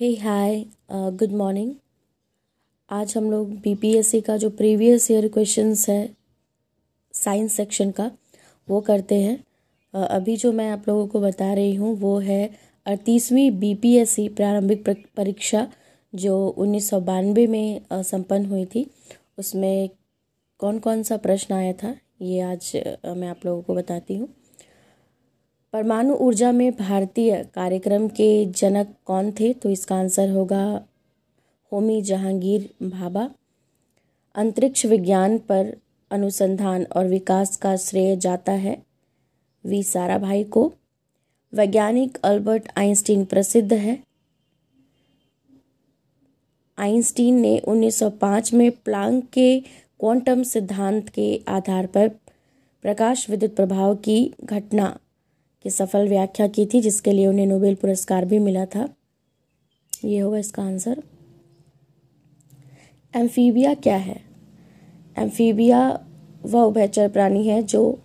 हे hi good morning आज हम लोग बीपीएससी का जो प्रीवियस ईयर क्वेश्चंस है साइंस सेक्शन का वो करते हैं। Uh, अभी जो मैं आप लोगों को बता रही हूँ वो है अड़तीसवीं बीपीएससी प्रारंभिक परीक्षा जो उन्नीस सौ बानवे में uh, संपन्न हुई थी। उसमें कौन कौन सा प्रश्न आया था ये आज uh, मैं आप लोगों को बताती हूँ। परमाणु ऊर्जा में भारतीय कार्यक्रम के जनक कौन थे? तो इसका आंसर होगा होमी जहांगीर भाभा। अंतरिक्ष विज्ञान पर अनुसंधान और विकास का श्रेय जाता है वी साराभाई को। वैज्ञानिक अल्बर्ट आइंस्टीन प्रसिद्ध है। आइंस्टीन ने 1905 में प्लांक के क्वांटम सिद्धांत के आधार पर प्रकाश विद्युत प्रभाव की घटना की सफल व्याख्या की थी, जिसके लिए उन्हें नोबेल पुरस्कार भी मिला था। ये होगा इसका आंसर। एम्फीबिया क्या है? एम्फीबिया वह उभयचर प्राणी है जो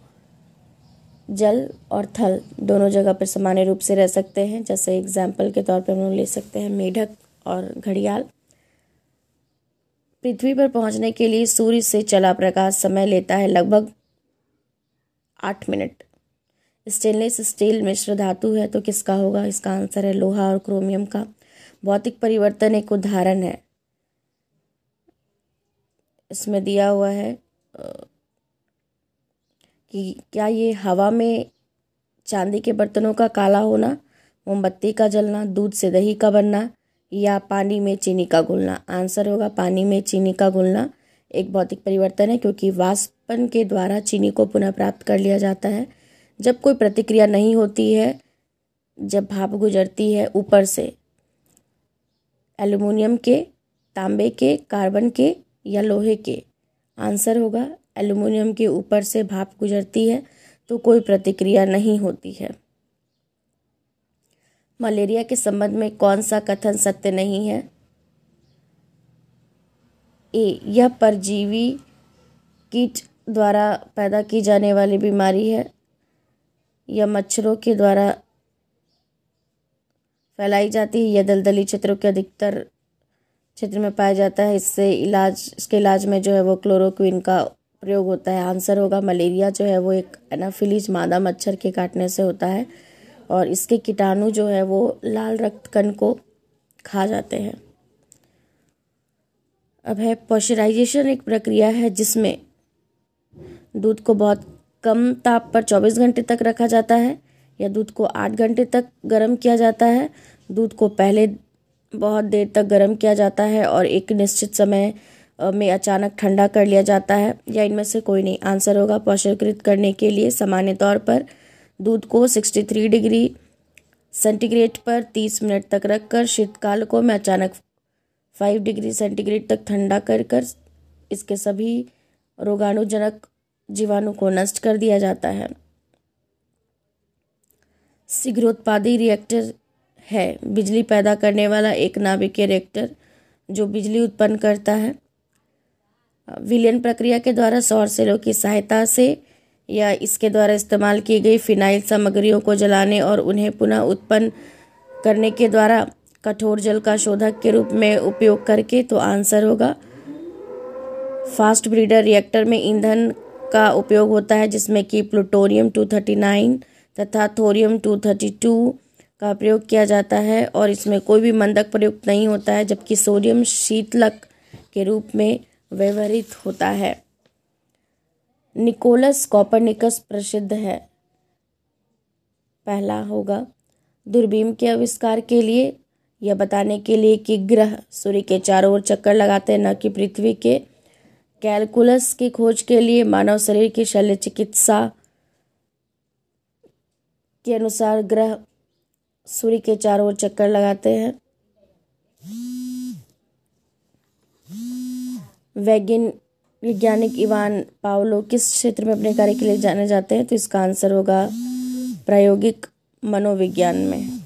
जल और थल दोनों जगह पर सामान्य रूप से रह सकते हैं। जैसे एग्ज़ाम्पल के तौर पर हम लोग ले सकते हैं मेढक और घड़ियाल। पृथ्वी पर पहुँचने के लिए सूर्य से चला प्रकाश समय लेता है लगभग आठ मिनट। स्टेनलेस स्टील मिश्र धातु है तो किसका होगा? इसका आंसर है लोहा और क्रोमियम का। भौतिक परिवर्तन एक उदाहरण है। इसमें दिया हुआ है कि क्या ये हवा में चांदी के बर्तनों का काला होना, मोमबत्ती का जलना, दूध से दही का बनना, या पानी में चीनी का घुलना? आंसर होगा पानी में चीनी का घुलना। एक भौतिक परिवर्तन है, क्योंकि वाष्पन के द्वारा चीनी को पुनः प्राप्त कर लिया जाता है। जब कोई प्रतिक्रिया नहीं होती है, जब भाप गुजरती है ऊपर से, एल्युमिनियम के, तांबे के, कार्बन के या लोहे के, आंसर होगा एल्युमिनियम के ऊपर से भाप गुजरती है तो कोई प्रतिक्रिया नहीं होती है। मलेरिया के संबंध में कौन सा कथन सत्य नहीं है? ए, यह परजीवी कीट द्वारा पैदा की जाने वाली बीमारी है। या मच्छरों के द्वारा फैलाई जाती है या दलदली क्षेत्रों के अधिकतर क्षेत्र में पाया जाता है, इससे इलाज, इसके इलाज में जो है वो क्लोरोक्विन का प्रयोग होता है। आंसर होगा मलेरिया जो है वो एक एनाफिलीज मादा मच्छर के काटने से होता है और इसके कीटाणु जो है वो लाल रक्त कण को खा जाते हैं। अब है पॉस्चराइजेशन एक प्रक्रिया है जिसमें दूध को बहुत कम ताप पर 24 घंटे तक रखा जाता है, या दूध को 8 घंटे तक गर्म किया जाता है। दूध को पहले बहुत देर तक गर्म किया जाता है और एक निश्चित समय में अचानक ठंडा कर लिया जाता है, या इनमें से कोई नहीं। आंसर होगा पौष्टिकृत करने के लिए सामान्य तौर पर दूध को 63 डिग्री सेंटीग्रेड पर 30 मिनट तक रखकर शीतकालकों में अचानक 5 डिग्री सेंटीग्रेड तक ठंडा कर कर, इसके सभी रोगाणुजनक जीवाणु को नष्ट कर दिया जाता है। शीघ्रोत्पादी रिएक्टर है। बिजली पैदा करने वाला एक नाभिकीय रिएक्टर जो बिजली उत्पन्न करता है। विलियन प्रक्रिया के द्वारा सौर सेलों की सहायता से या इसके द्वारा इस्तेमाल की गई फिनाइल सामग्रियों को जलाने और उन्हें पुनः उत्पन्न करने के द्वारा कठोर जल का शोधक के रूप में उपयोग करके तो आंसर होगा। फास्ट ब्रीडर रिएक्टर में ईंधन का उपयोग होता है, जिसमें कि प्लूटोनियम 239 तथा थोरियम 232 का प्रयोग किया जाता है और इसमें कोई भी मंदक प्रयुक्त नहीं होता है, जबकि सोडियम शीतलक के रूप में व्यवहृत होता है। निकोलस कॉपरनिकस प्रसिद्ध है। पहला होगा दूरबीन के आविष्कार के लिए। यह बताने के लिए कि ग्रह सूर्य के चारों ओर चक्कर लगाते हैं, न कि पृथ्वी के। कैलकुलस की खोज के लिए मानव शरीर की शल्य चिकित्सा के अनुसार ग्रह सूर्य के चारों ओर चक्कर लगाते हैं। वैज्ञान वैज्ञानिक इवान पावलो किस क्षेत्र में अपने कार्य के लिए जाने जाते हैं? तो इसका आंसर होगा प्रायोगिक मनोविज्ञान में।